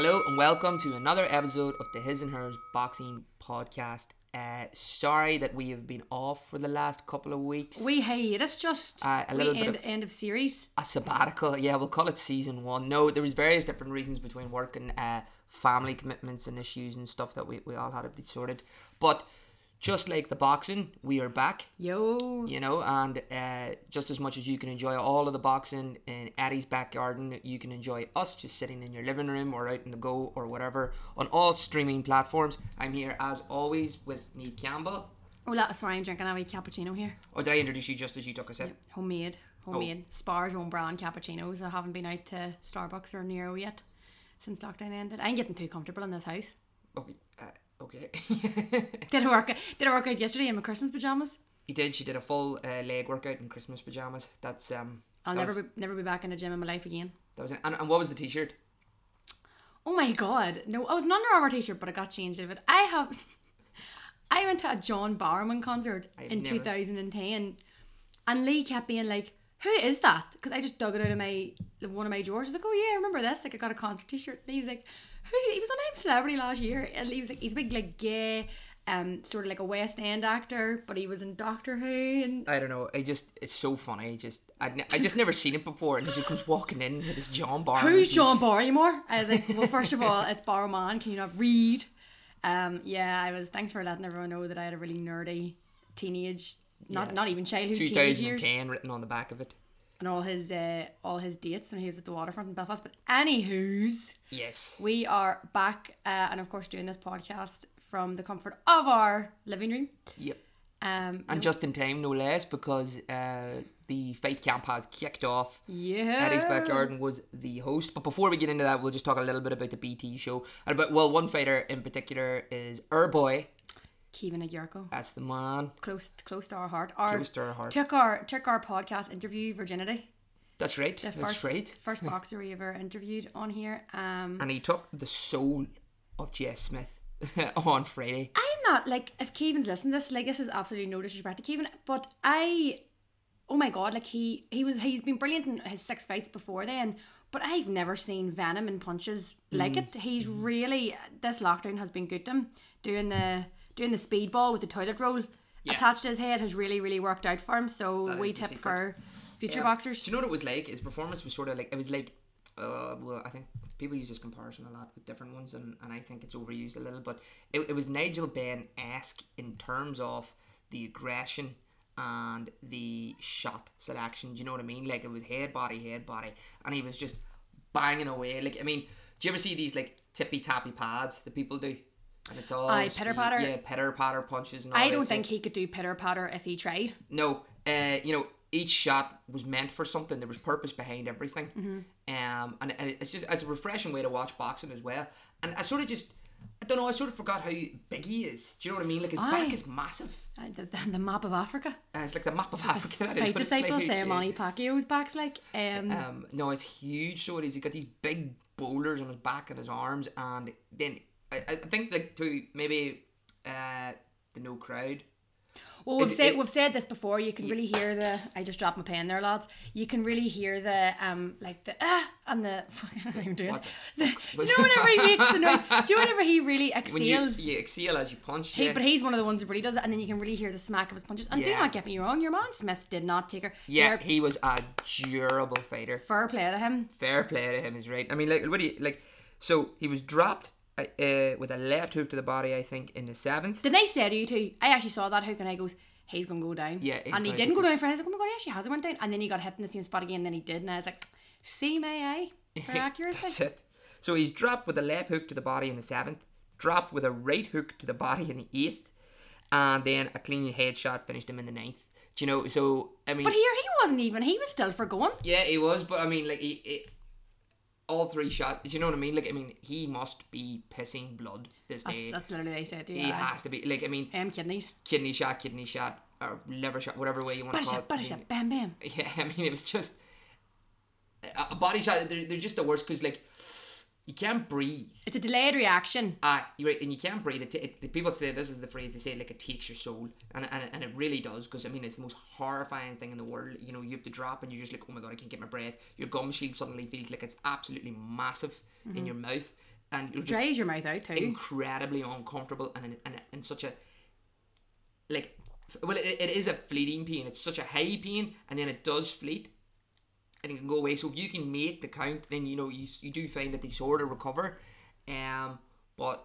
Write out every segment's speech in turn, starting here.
Hello and welcome to another episode of the His and Hers Boxing Podcast. Uh, sorry that we have been off for the last couple of weeks. We hate it's just Uh, a little bit end, of- end of series. a sabbatical, yeah, we'll call it season one. No, there was various different reasons between work and uh, family commitments and issues and stuff that we, we all had to be sorted. But just like the boxing, we are back. Yo, you know, and uh, just as much as you can enjoy all of the boxing in Eddie's back garden, you can enjoy us just sitting in your living room or out in the go or whatever on all streaming platforms. I'm here as always with Neve Campbell. oh that's why I'm drinking a wee cappuccino here. Oh, did I introduce you just as you took a sip? Homemade, Oh. homemade. Spar's own brand cappuccinos. I haven't been out to Starbucks or Nero yet since lockdown ended. I'm getting too comfortable in this house. Okay. Uh, okay. Did I work? Did I work out yesterday in my Christmas pajamas? he did. She did a full uh, leg workout in Christmas pajamas. That's um. I'll that never was, be, never be back in a gym in my life again. That was it. And, and what was the T-shirt? Oh my god. No, I was an Under Armour t-shirt, but I got changed of it. I have I went to a John Barrowman concert in never- 2010 and Lee kept being like, who is that? Because I just dug it out of my one of my drawers. I was like, oh yeah, I remember this. Like I got a concert t-shirt. And he was like, who? He was on I'm Celebrity last year. And he was like, he's a big like gay, um, sort of like a West End actor, but he was in Doctor Who and I don't know. I just it's so funny. Just I ne- I just never seen it before, and he just comes walking in with this John Barr. Who's John Barrymore? I was like, well, first of all, it's Barrowman. Can you not read? Um, yeah, I was. Thanks for letting everyone know that I had a really nerdy teenage, not Yeah. not even childhood, teenage years, 2010 written on the back of it. And all his uh, all his dates when he was at the waterfront in Belfast. But anywho's, Yes. we are back, uh, and of course, doing this podcast from the comfort of our living room. Yep. Um, And just in time, no less, because uh, the fight camp has kicked off. yeah, Eddie's Backyard was the host. But before we get into that, we'll just talk a little bit about the BT show. And about well, one fighter in particular is our boy. Kevin Agyarko. That's the man. Close, close to our heart. Our, Close to our heart. Took our took our podcast interview virginity. That's right. the That's first right. first boxer we ever interviewed on here. Um, And he took the soul of Jess Smith on Friday. I'm not like if Kevin's listening to this, like this is absolutely no disrespect to Kevin, but I, oh my god, like he he was he's been brilliant in his six fights before then, but I've never seen venom and punches like Mm. it. He's really this lockdown has been good to him. Doing the doing the speedball with the toilet roll attached to his head has really really worked out for him. So That we tip for future Yeah. boxers. Do you know what it was like? His performance was sort of like it was like, uh, well, I think people use this comparison a lot with different ones, and, and I think it's overused a little. But it, it was Nigel Benn esque in terms of the aggression and the shot selection. Do you know what I mean? Like it was head body, head body, and he was just banging away. Like I mean, do you ever see these like tippy tappy pads that people do? And it's all Aye, speed- pitter-patter. yeah, pitter patter punches. And all I don't think like- he could do pitter patter if he tried. no, uh, you know, each shot was meant for something. There was purpose behind everything. Um, and, and it's just it's a refreshing way to watch boxing as well. And I sort of just, I don't know, I sort of forgot how big he is. Do you know what I mean? Like his Aye. back is massive. Uh, The, the, the map of Africa. Uh, it's like the map of Africa. that is disciples say Manny Pacquiao's back's like. Um, Um, no, it's huge. So it is. He's got these big boulders on his back and his arms, and then I, I think like to maybe uh, the no crowd. Well, we've It- said it- we've said this before. You can really hear the. I just dropped my pen there, lads. You can really hear the um like the ah and the. I can't even do it. The, do you know whenever he makes the noise? Do you know whenever he really When you, exhales? you exhale as you punch. He, yeah. but he's one of the ones that really does it, and then you can really hear the smack of his punches. And do not get me wrong, your man Smith did not take her. yeah, he was a durable fighter. fair play to him. fair play to him is right. I mean, like, what do you like? So he was dropped uh, with a left hook to the body, I think, in the seventh. Did I say to you too? I actually saw that hook and I goes, he's gonna go down. Yeah, and he didn't go down for it. I was like, oh my god, he actually hasn't went down. And then he got hit in the same spot again. And then he did, and I was like, see my eye for accuracy. That's it. So he's dropped with a left hook to the body in the seventh, dropped with a right hook to the body in the eighth, and then a clean headshot finished him in the ninth. Do you know? So I mean, But here he wasn't even. He was still for going. yeah, he was, but I mean, like, he, he all three shots. Do you know what I mean? Like, I mean, he must be pissing blood this That's, day. that's literally what I said. to you, He has to be. Like, I mean, Um, kidneys. kidney shot, kidney shot, or liver shot, whatever way you want to call Butter it. shot, butter I mean, shot, bam, bam. Yeah, I mean, it was just a, a body shot. They're, they're just the worst because, like, you can't breathe. It's a delayed reaction. Ah, you're right, and you can't breathe. It, it, the people say this is the phrase they say like it takes your soul, and and, and it really does because I mean it's the most horrifying thing in the world. You know, you have to drop, and you're just like, oh my god, I can't get my breath. Your gum shield suddenly feels like it's absolutely massive in your mouth. and you're just Dries your mouth out too. incredibly uncomfortable and in, and in such a like well it, it is a fleeting pain it's such a high pain and then it does fleet and it can go away so if you can make the count then you know you, you do find that they sort of recover um but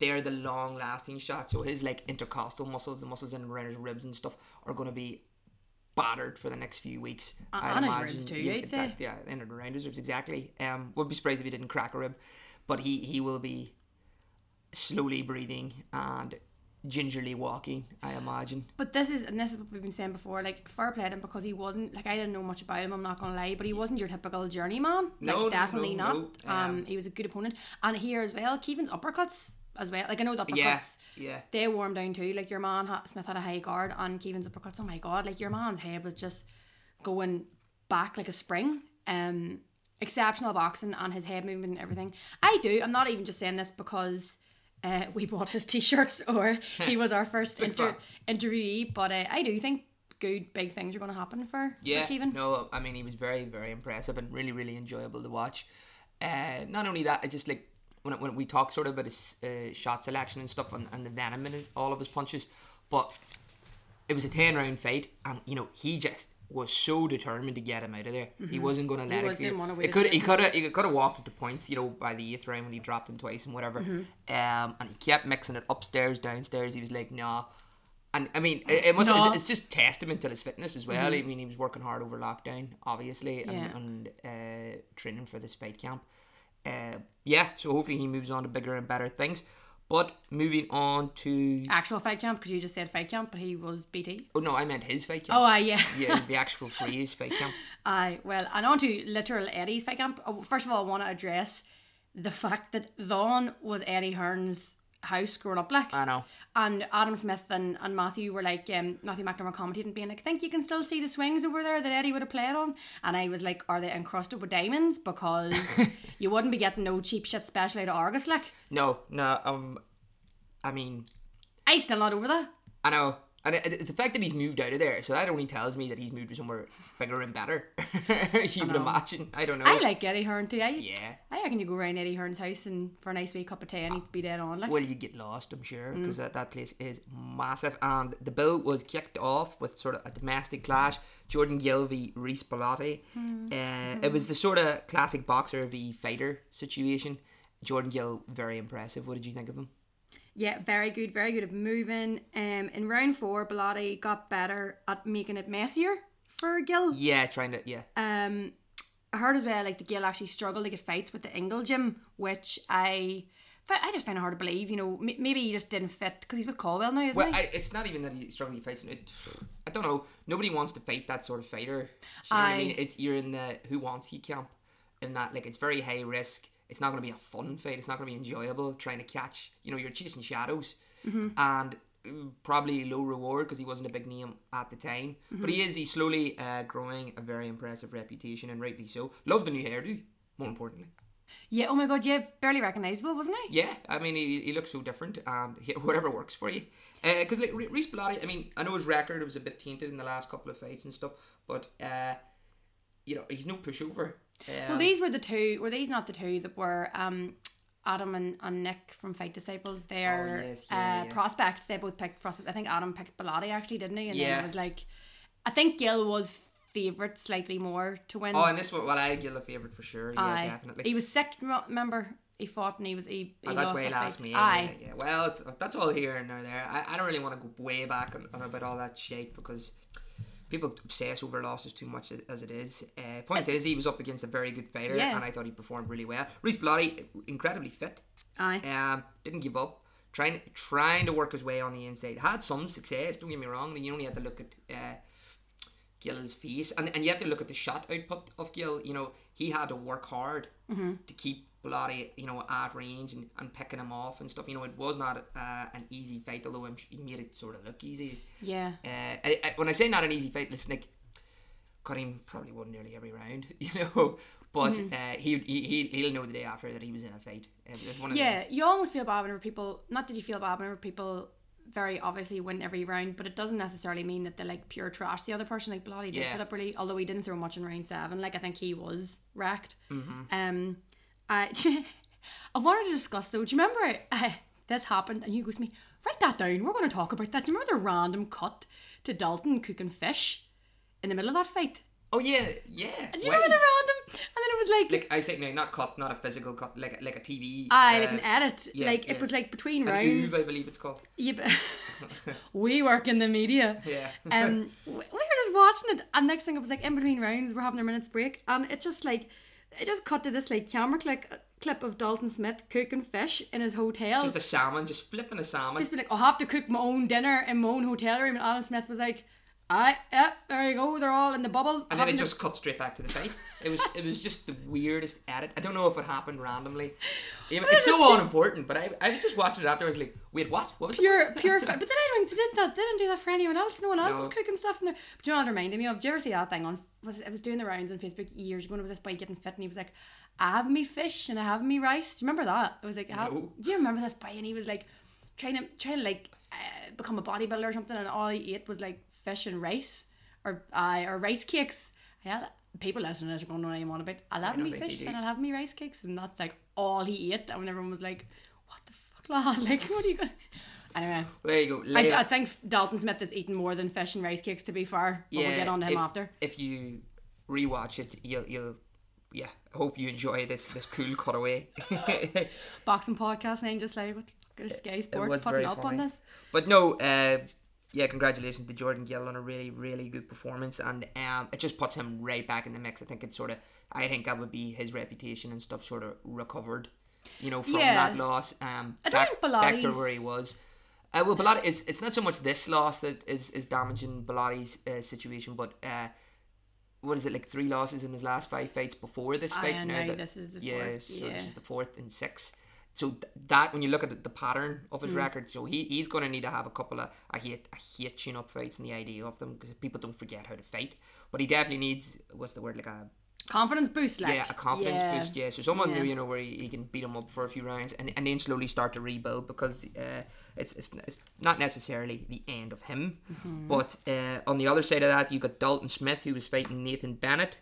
they're the long lasting shots so his like intercostal muscles the muscles in and around his ribs and stuff are going to be battered for the next few weeks Uh, I'd imagine. ribs too, Yeah, I'd say. that- yeah in and around his ribs exactly um would be surprised if he didn't crack a rib but he he will be slowly breathing and gingerly walking, I imagine. But this is, and this is what we've been saying before, like, fair play to him because he wasn't, like, I didn't know much about him, I'm not going to lie, but he wasn't your typical journeyman. Like, No, definitely no, not. no, Um, um, he was a good opponent. And here as well, Kevin's uppercuts as well. Like, I know the uppercuts, Yeah, yeah. they warmed down too. Like, your man, Smith had a high guard, and Kevin's uppercuts, oh my god, like, your man's head was just going back like a spring. Um, exceptional boxing and his head movement and everything. I do. I'm not even just saying this because uh, we bought his t-shirts or he was our first inter- interviewee, but uh, I do think good big things are going to happen for, Yeah, for Keevan. no, I mean he was very, very impressive and really, really enjoyable to watch. Uh, not only that, I just like when when we talk sort of about his uh, shot selection and stuff and, and the venom in his, all of his punches, but it was a ten round fight, and you know he just was so determined to get him out of there. He wasn't going to let Mm-hmm. it. didn't wanna It it could he could have he could have walked it to points, you know, by the eighth round when he dropped him twice and whatever. Mm-hmm. Um, and he kept mixing it upstairs, downstairs. He was like, nah. And I mean, it, it must. No. It's, it's just testament to his fitness as well. I mean, he was working hard over lockdown, obviously, and, Yeah. and uh, training for this fight camp. Uh, yeah, so hopefully he moves on to bigger and better things. But moving on to Actual fight camp because you just said fight camp, but he was BT. oh no, I meant his fight camp. Oh, aye, yeah. yeah, the actual freeze fight camp. Aye, well, and on to literal Eddie's fight camp. Oh, First of all, I want to address the fact that Vaughan was Eddie Hearn's house growing up like. I know. And Adam Smith and, and Matthew were like, um, Matthew McNamara commentating, being like, I think you can still see the swings over there that Eddie would have played on. And I was like, are they encrusted with diamonds? Because you wouldn't be getting no cheap shit special out of Argos. Like, No, no. Um, I mean, I still not over that. I know. And it, it- the fact that he's moved out of there, so that only tells me that he's moved to somewhere bigger and better. you would imagine. I don't know. I like Eddie Hearn too. I, Yeah. I reckon you go around Eddie Hearn's house and for a nice wee cup of tea and he'd be dead on. Like, Well, you get lost, I'm sure, Mm. because that, that place is massive. And the bill was kicked off with sort of a domestic clash. Jordan Gill v Reese Bellotti. Mm. Uh, it was the sort of classic boxer v fighter situation. Jordan Gill, very impressive. What did you think of him? Yeah, very good, very good at moving. Um, in round four, Bellotti got better at making it messier for Gill. Yeah, trying to, yeah. Um, I heard as well like the Gill actually struggled to get fights with the Ingle gym, which I, I just find it hard to believe. You know, maybe he just didn't fit because he's with Coldwell now, isn't Well, he? I, it's not even that he's struggling fights. It, I don't know. Nobody wants to fight that sort of fighter. You know what I mean? It's you're in the who wants you camp, in that like it's very high risk. It's not going to be a fun fight. It's not going to be enjoyable. Trying to catch, you know, you're chasing shadows, Mm-hmm. and uh, probably low reward because he wasn't a big name at the time. But Mm-hmm. he is. He's slowly uh, growing a very impressive reputation, and rightly so. Love the new hairdo. More importantly. yeah. Oh my god. Yeah, barely recognizable, wasn't he? Yeah, I mean, he, he looks so different, and he, whatever works for you. Because like Reese Bellotti, I mean, I know his record was a bit tainted in the last couple of fights and stuff, but uh, you know, he's no pushover. Um, Well, these were the two. Were these not the two that were um, Adam and, and Nick from Fight Disciples? They're Oh, yes, yeah, uh, yeah. prospects. They both picked prospects. I think Adam picked Bellotti actually, didn't he? And then Yeah. it was like, I think Gill was favourite slightly more to win. oh, and this one, well, I give a favourite for sure. Yeah, Aye. definitely. He was sick. rem- Remember, he fought and he was he. he Oh, that's lost why he that last me. Aye. Yeah, yeah. Well, that's all here and there. there. I, I don't really want to go way back on, on about all that shit because people obsess over losses too much as, it is. Uh, point is, he was up against a very good fighter, Yeah. and I thought he performed really well. Reese Bellotti, incredibly fit. Aye. Um, didn't give up. Trying trying to work his way on the inside. Had some success. Don't get me wrong. You only had to look at uh, Gill's face, and and you have to look at the shot output of Gill. You know, he had to work hard to keep Bellotti, you know, at range and, and picking him off and stuff. You know, it was not uh, an easy fight, although I'm, sure he made it sort of look easy. Yeah. Uh, I, I, when I say not an easy fight, listen, like, got him probably won nearly every round, you know. But Mm-hmm. uh, he, he he he'll know the day after that he was in a fight. Of the- Yeah, you almost feel bad whenever people. Not that you feel bad whenever people very obviously win every round, but it doesn't necessarily mean that they like pure trash the other person. Like Bellotti did Yeah. put up really, although he didn't throw much in round seven. Like I think he was wrecked. Mm-hmm. Um, I I wanted to discuss though. Do you remember uh, this happened and you goes to me, write that down. We're going to talk about that. Do you remember the random cut to Dalton cooking fish in the middle of that fight? Oh yeah, yeah. Do you remember the random? And then it was like, Like I say, no, not cut, not a physical cut, like like a TV. I uh, like an edit. yeah, like yeah. it was like between an rounds. oob, I believe it's called. Yeah, we work in the media. Yeah. Um, we we were just watching it, and next thing it was like in between rounds, we're having our minutes break, and it just like it just cut to this like camera click clip of Dalton Smith cooking fish in his hotel. Just a salmon, just flipping a salmon. Just be like, I'll have to cook my own dinner in my own hotel room, and Alan Smith was like, "I yeah, there you go, they're all in the bubble." and then it just cut straight back to the fight. It was it was just the weirdest edit. I don't know if it happened randomly. It's so unimportant, but I I just watched it afterwards like, wait, what? What was the pure pure. Fi- but don't, they did that. They didn't do that for anyone else. No one else No. was cooking stuff in there. But you know what it reminded me of? Did you ever see that thing on? Was it, was doing the rounds on Facebook years ago. And it was this boy getting fit, and he was like, "I have me fish and I have me rice." Do you remember that? It was like, I have- No. do you remember this boy? And he was like trying to trying to like uh, become a bodybuilder or something, and all he ate was like fish and rice, or uh, or rice cakes. Yeah, people listening to this are going to know what I'm on about. I'll have me fish and I'll have me rice cakes, and that's like all he ate. And everyone was like, "What the fuck, lad? Like, what are you going?" Anyway. There you go. I, I think Dalton Smith has eaten more than fish and rice cakes. To be fair, but we'll get on to him if, after. If you rewatch it, you'll you'll yeah. I hope you enjoy this this cool cutaway. Boxing podcast name, just like what the fuck is Sky Sports putting up on this? But no, uh, yeah, congratulations to Jordan Gill on a really, really good performance, and um, it just puts him right back in the mix. I think it's sort of, I think that would be his reputation and stuff sort of recovered, you know, from Yeah. that loss. Um, I don't back, think back to where he was. Uh, well, Bellotti, it's, it's not so much this loss that is, is damaging Bellotti's uh, situation, but uh, what is it like three losses in his last five fights before this I fight? know, now that- this is the yeah, fourth, so yeah. this is the fourth and six. So th- that when you look at the, the pattern of Mm. his record, so he, he's going to need to have a couple of I hate I hate tune up fights and the idea of them because people don't forget how to fight. But he definitely needs what's the word like a Confidence boost, like yeah a confidence yeah. boost yeah. So someone Yeah. you know where he, he can beat him up for a few rounds and, and then slowly start to rebuild because uh, it's, it's it's not necessarily the end of him. Mm-hmm. But uh, on the other side of that, you got Dalton Smith who was fighting Nathan Bennett.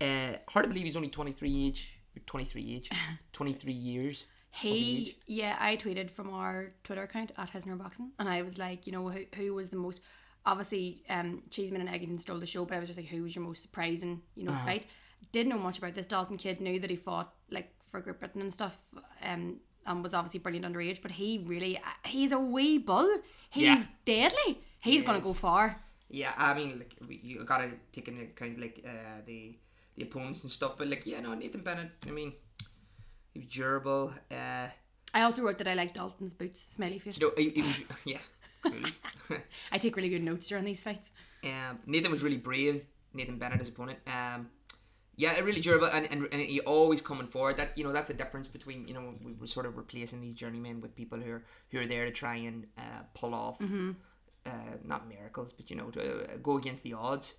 Uh, hard to believe he's only twenty three age. 23 age 23 years He, yeah, I tweeted from our Twitter account at Hesner Boxing, and I was like, you know, who, who was the most, obviously, um, Cheeseman and Eggington stole the show, but I was just like, who was your most surprising, you know, Uh-huh. fight? Didn't know much about this. Dalton kid knew that he fought like for Great Britain and stuff, um, and was obviously brilliant underage, but he really, uh, he's a wee bull. He's Yeah. deadly. He's gonna is. go far. Yeah, I mean, like you gotta take into account like uh, the the opponents and stuff, but like yeah, no, Nathan Bennett. I mean, he was durable. Uh, I also wrote that I like Dalton's boots, smelly face. you know, he, he was yeah, cool. I take really good notes during these fights. um, Nathan was really brave. Nathan Bennett, his opponent. Um, yeah, really durable, and, and and he always coming forward. That you know, that's the difference between you know we we're sort of replacing these journeymen with people who are who are there to try and uh, pull off, uh, not miracles, but you know, to uh, go against the odds.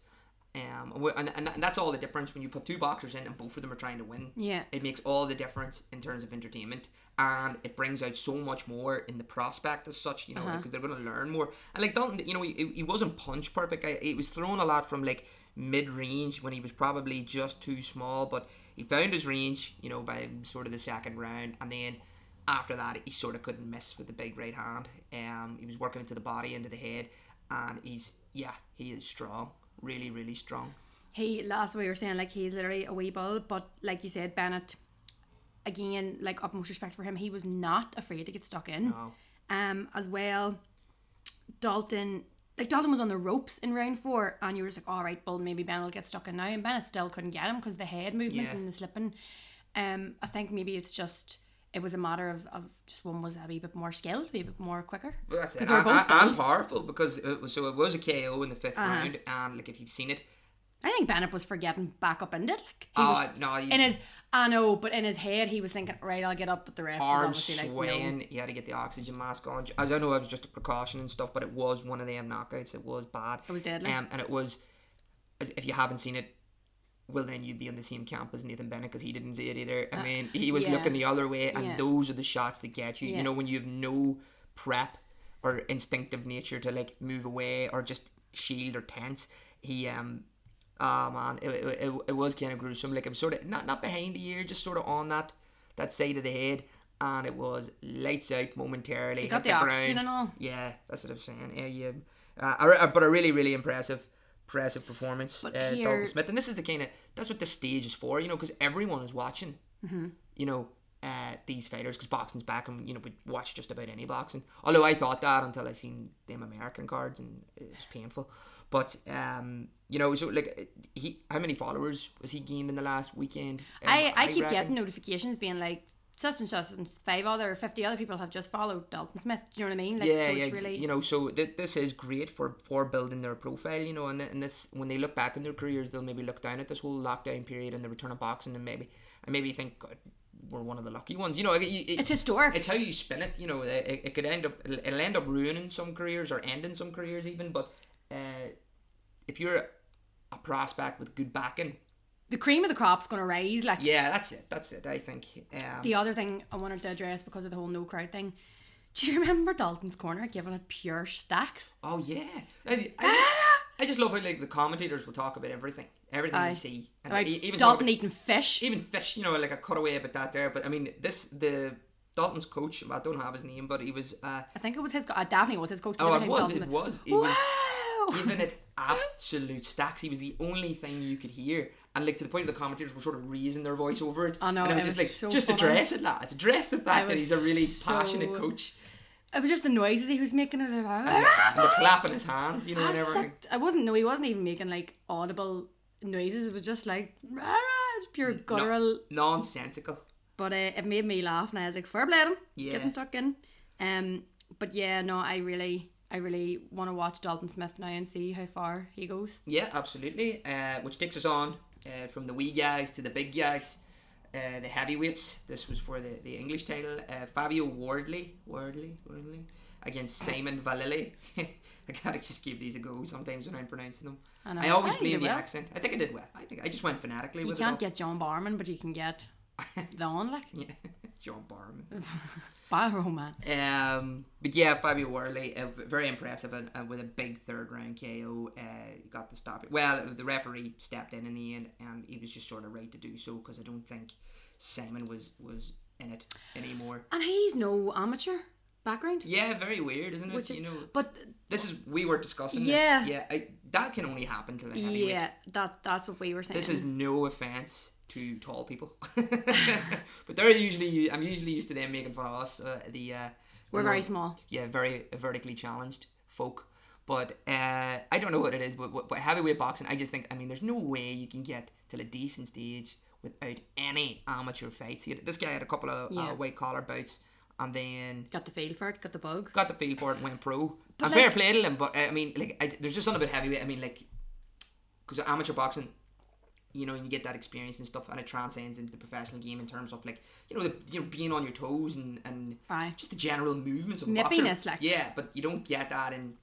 Um, and, and, and that's all the difference when you put two boxers in and both of them are trying to win. Yeah. it makes all the difference in terms of entertainment, and it brings out so much more in the prospect as such. You know, because they're going to learn more. And like Dalton, you know, he, he wasn't punch perfect. I, he was thrown a lot from like mid range when he was probably just too small, but he found his range. You know, by sort of the second round, and then after that, he sort of couldn't miss with the big right hand. Um, he was working into the body, into the head, and he's yeah, he is strong, really, really strong. He last we were saying like he's literally a wee bull, but like you said, Bennett again, like utmost respect for him, he was not afraid to get stuck in. No. Um, as well, Dalton like Dalton was on the ropes in round four, and you were just like, all right, well maybe Bennett will get stuck in now, and Bennett still couldn't get him because the head movement Yeah. and the slipping. Um, I think maybe it's just it was a matter of, of just one was a wee bit more skilled, a wee bit more quicker. Well, that's it. 'Cause they were And, and- powerful because it was, so it was a KO in the 5th Uh-huh. round, and like if you've seen it, I think Bennett was forgetting back up into it. Like he was oh no, he, in his I know, but in his head he was thinking, right, I'll get up, but the ref was arms obviously like, no. swaying. He had to get the oxygen mask on. As I know, it was just a precaution and stuff, but it was one of them knockouts. It was bad. It was deadly. Um, and it was, if you haven't seen it, well then you'd be on the same camp as Nathan Bennett because he didn't see it either. I mean, he was Uh, yeah. looking the other way, and Yeah. those are the shots that get you. Yeah. You know, when you have no prep or instinctive nature to like move away or just shield or tense. He um. Oh man, it, it, it, it was kind of gruesome. Like I'm sort of not not behind the ear, just sort of on that that side of the head, and it was lights out momentarily. You got the the oxygen and all. Yeah, that's what I'm saying. Yeah, yeah. Uh, but a really, really impressive, impressive performance. But here- Dalton Smith, and this is the kind of that's what the stage is for, you know, because everyone is watching. Mm-hmm. You know, uh, these fighters because boxing's back, and you know we watch just about any boxing. Although I thought that until I seen them American cards, and it was painful. But um, you know, so like he, how many followers was he gained in the last weekend? Um, I, I keep reckon- getting notifications being like such and such and five other fifty other people have just followed Dalton Smith. Do you know what I mean? Like, yeah, so yeah, really you know, so th- this is great for for building their profile, you know, and, and this when they look back in their careers, they'll maybe look down at this whole lockdown period and the return of boxing, and maybe and maybe think God, we're one of the lucky ones, you know. It, it, it's historic. it's how you spin it, you know. It, it could end up it'll, it'll end up ruining some careers or ending some careers even, but uh, if you're a prospect with good backing, the cream of the crop's gonna rise. Like yeah, that's it. That's it. I think. Um, the other thing I wanted to address because of the whole no crowd thing. Do you remember Dalton's corner giving it pure stacks? Oh yeah, I, I just I just love how like the commentators will talk about everything, everything Aye. they see, and Like even Dalton about, eating fish. even fish. You know, like a cutaway about that there. But I mean, this the Dalton's coach. I don't have his name, but he was. Uh, I think it was his. Uh, Daphne was his coach. oh, it was. Dalton- It was. It was Wow. giving it absolute stacks. He was the only thing you could hear, and like to the point the commentators were sort of raising their voice over it. I know, and it was it just was like so just funny. address it, lads. Address the fact that he's a really so- passionate coach. It was just the noises he was making. It was like, And the clapping his hands, you know, and I everything. said- I wasn't. No, he wasn't even making like audible noises. It was just like "Rah, rah," pure guttural. Nonsensical. But uh, it made me laugh, and I was like, "Fair play to him, Yeah. getting stuck in." Um, but yeah, no, I really, I really want to watch Dalton Smith now and see how far he goes. Yeah, absolutely. Uh, which takes us on uh, from the wee guys to the big guys, uh, the heavyweights. This was for the, the English title. Uh, Fabio Wardley, Wardley, Wardley against Simon Vallily. I gotta just give these a go sometimes when I'm pronouncing them. I. I always I blame the well. accent. I think I did well. I think I just went phonetically You with can't it. all. get John Barman, but you can get Don, like Yeah, John Barman. Barrow man. Um, but yeah, Fabio Wardley, uh, very impressive and, and with a big third round KO. Uh, got the stop. Well, the referee stepped in in the end, and he was just sort of right to do so because I don't think Simon was was in it anymore. And he's no amateur background. Yeah, very weird, isn't it? Which is, you know, but this is we were discussing. Yeah. this. yeah, I, that can only happen to the heavyweight. yeah, that that's what we were saying. This is no offense to tall people, but they're usually I'm usually used to them making fun of us. Uh, the uh, we're the very more- small. yeah, very vertically challenged folk. But uh, I don't know what it is, but, but, but heavyweight boxing, I just think, I mean, there's no way you can get to a decent stage without any amateur fights. Had, this guy had a couple of Yeah. uh, white collar bouts and then Got the feel for it. Got the bug. got the feel for it and went pro. But and like- fair play to him, but uh, I mean, like, I, there's just something about heavyweight. I mean, like, because amateur boxing, you know, and you get that experience and stuff, and it transcends into the professional game in terms of like, you know, the, you know, being on your toes and and just the general movements of Nippiness, like. yeah, but you don't get that in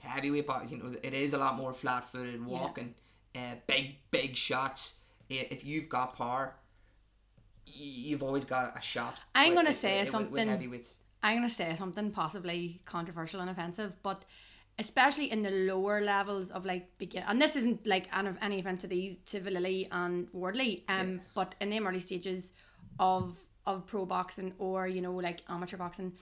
heavyweight boxing. You know, it is a lot more flat-footed walking, uh, big big shots. If you've got power, you've always got a shot. I'm with- gonna with- say with- something- heavyweights. I'm gonna say something possibly controversial and offensive, but especially in the lower levels of like begin and this isn't like any, any offense to these to Vallily and Wardley, um, but in the early stages of of pro boxing or you know like amateur boxing,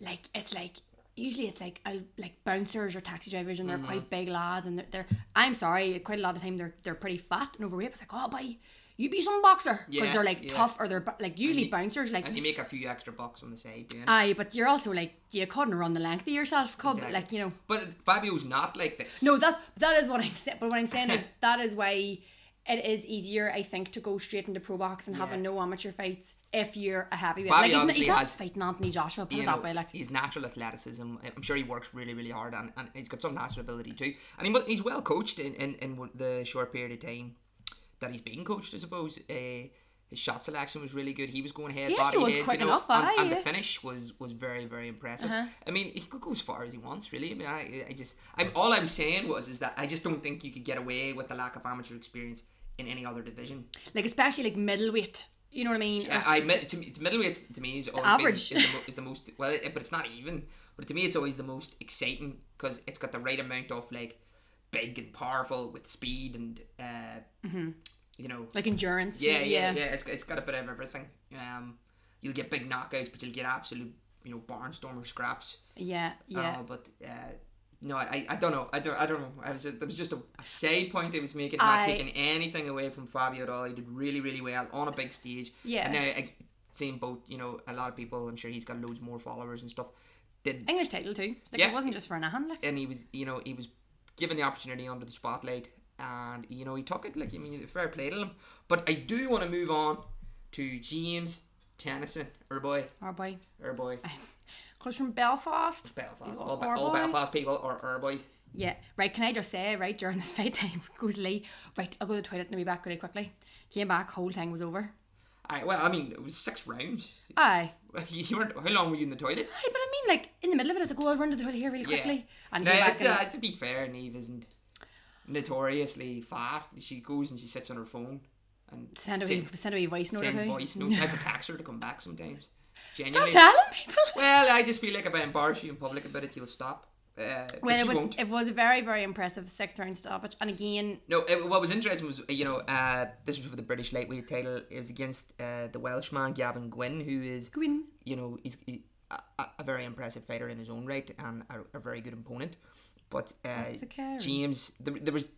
like it's like usually it's like uh, like bouncers or taxi drivers and they're Mm-hmm. quite big lads and they're, they're I'm sorry quite a lot of time they're they're pretty fat and overweight. But it's like oh boy, you be some boxer because Yeah, they're like yeah. tough or they're like usually you- bouncers like And you make a few extra bucks on the side, it. Aye, but you're also like you couldn't run the length of yourself, cub. Exactly. Like you know, But Fabio's not like this. no, that that is what I'm saying. But what I'm saying is that is why it is easier, I think, to go straight into pro box and having no amateur fights if you're a heavyweight. Fabio like he's, he's not has- fighting Anthony Joshua. Put it know, that way, like his natural athleticism. I'm sure he works really, really hard, and, and he's got some natural ability too. And he he's well coached in, in, in the short period of time that he's being coached. I suppose uh, his shot selection was really good. He was going ahead, He body was head, quick you know, enough, and, and the finish was was very, very impressive. Uh-huh. I mean, he could go as far as he wants, really. I mean, I, I just, I'm all I was saying was is that I just don't think you could get away with the lack of amateur experience in any other division. like especially like middleweight. You know what I mean? Or- I, I to me, middleweight to me is always average. Been, is, the, mo- is the most well, it, but it's not even. But to me, it's always the most exciting because it's got the right amount of like big and powerful with speed and uh, you know, like endurance. yeah, yeah, yeah. It's, it's got a bit of everything. Um, you'll get big knockouts, but you'll get absolute you know barnstormer scraps. Yeah, yeah. all, but uh, no, I, I don't know. I don't I don't know. I was there was just a, a side point I was making, not I- taking anything away from Fabio at all. He did really really well on a big stage. Yeah. And now I seen both. You know, a lot of people. I'm sure he's got loads more followers and stuff. Did English title too. Like Yeah. it wasn't just for an hand. Like and he was you know he was given the opportunity under the spotlight and you know he took it like I mean fair play to him but I do want to move on to James Tennyson our boy our boy our boy comes from Belfast. Belfast all, our all. Belfast people are our boys Yeah, right. Can I just say, right during this fight time, goes Lee. Right, I'll go to the toilet and I'll be back really quickly. Came back, whole thing was over. I, well I mean it was six rounds Aye. you weren't how long were you in the toilet Aye, but I mean, like in the middle of it, I was like, "Go, I'll run to the toilet here really quickly." And came back. uh, and, to be fair Neve isn't notoriously fast she goes and she sits on her phone and send a send- wee, send a wee voice note. or sends two. voice notes I have to text her to come back sometimes Stop genuinely telling people. Well, I just feel like if I embarrass you in public about it, you'll stop. Uh, Well, it was won't. it was a very very impressive sixth round stoppage, and again, No, it, what was interesting was, you know, uh, this was for the British lightweight title. is against uh, the Welshman Gavin Gwynne, who is, Gwynne. you know, he's he, a, a- very impressive fighter in his own right and a, a very good opponent. But uh, okay. James, there, there was,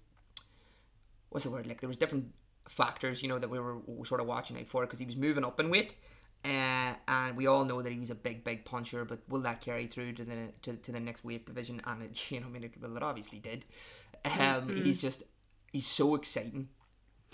what's the word? Like there was different factors, you know, that we were sort of watching out for because he was moving up in weight. Uh, and we all know that he was a big, big puncher, but will that carry through to the to, to the next weight division? And it, you know, I mean, it, well, it obviously did. Um, he's just he's so exciting,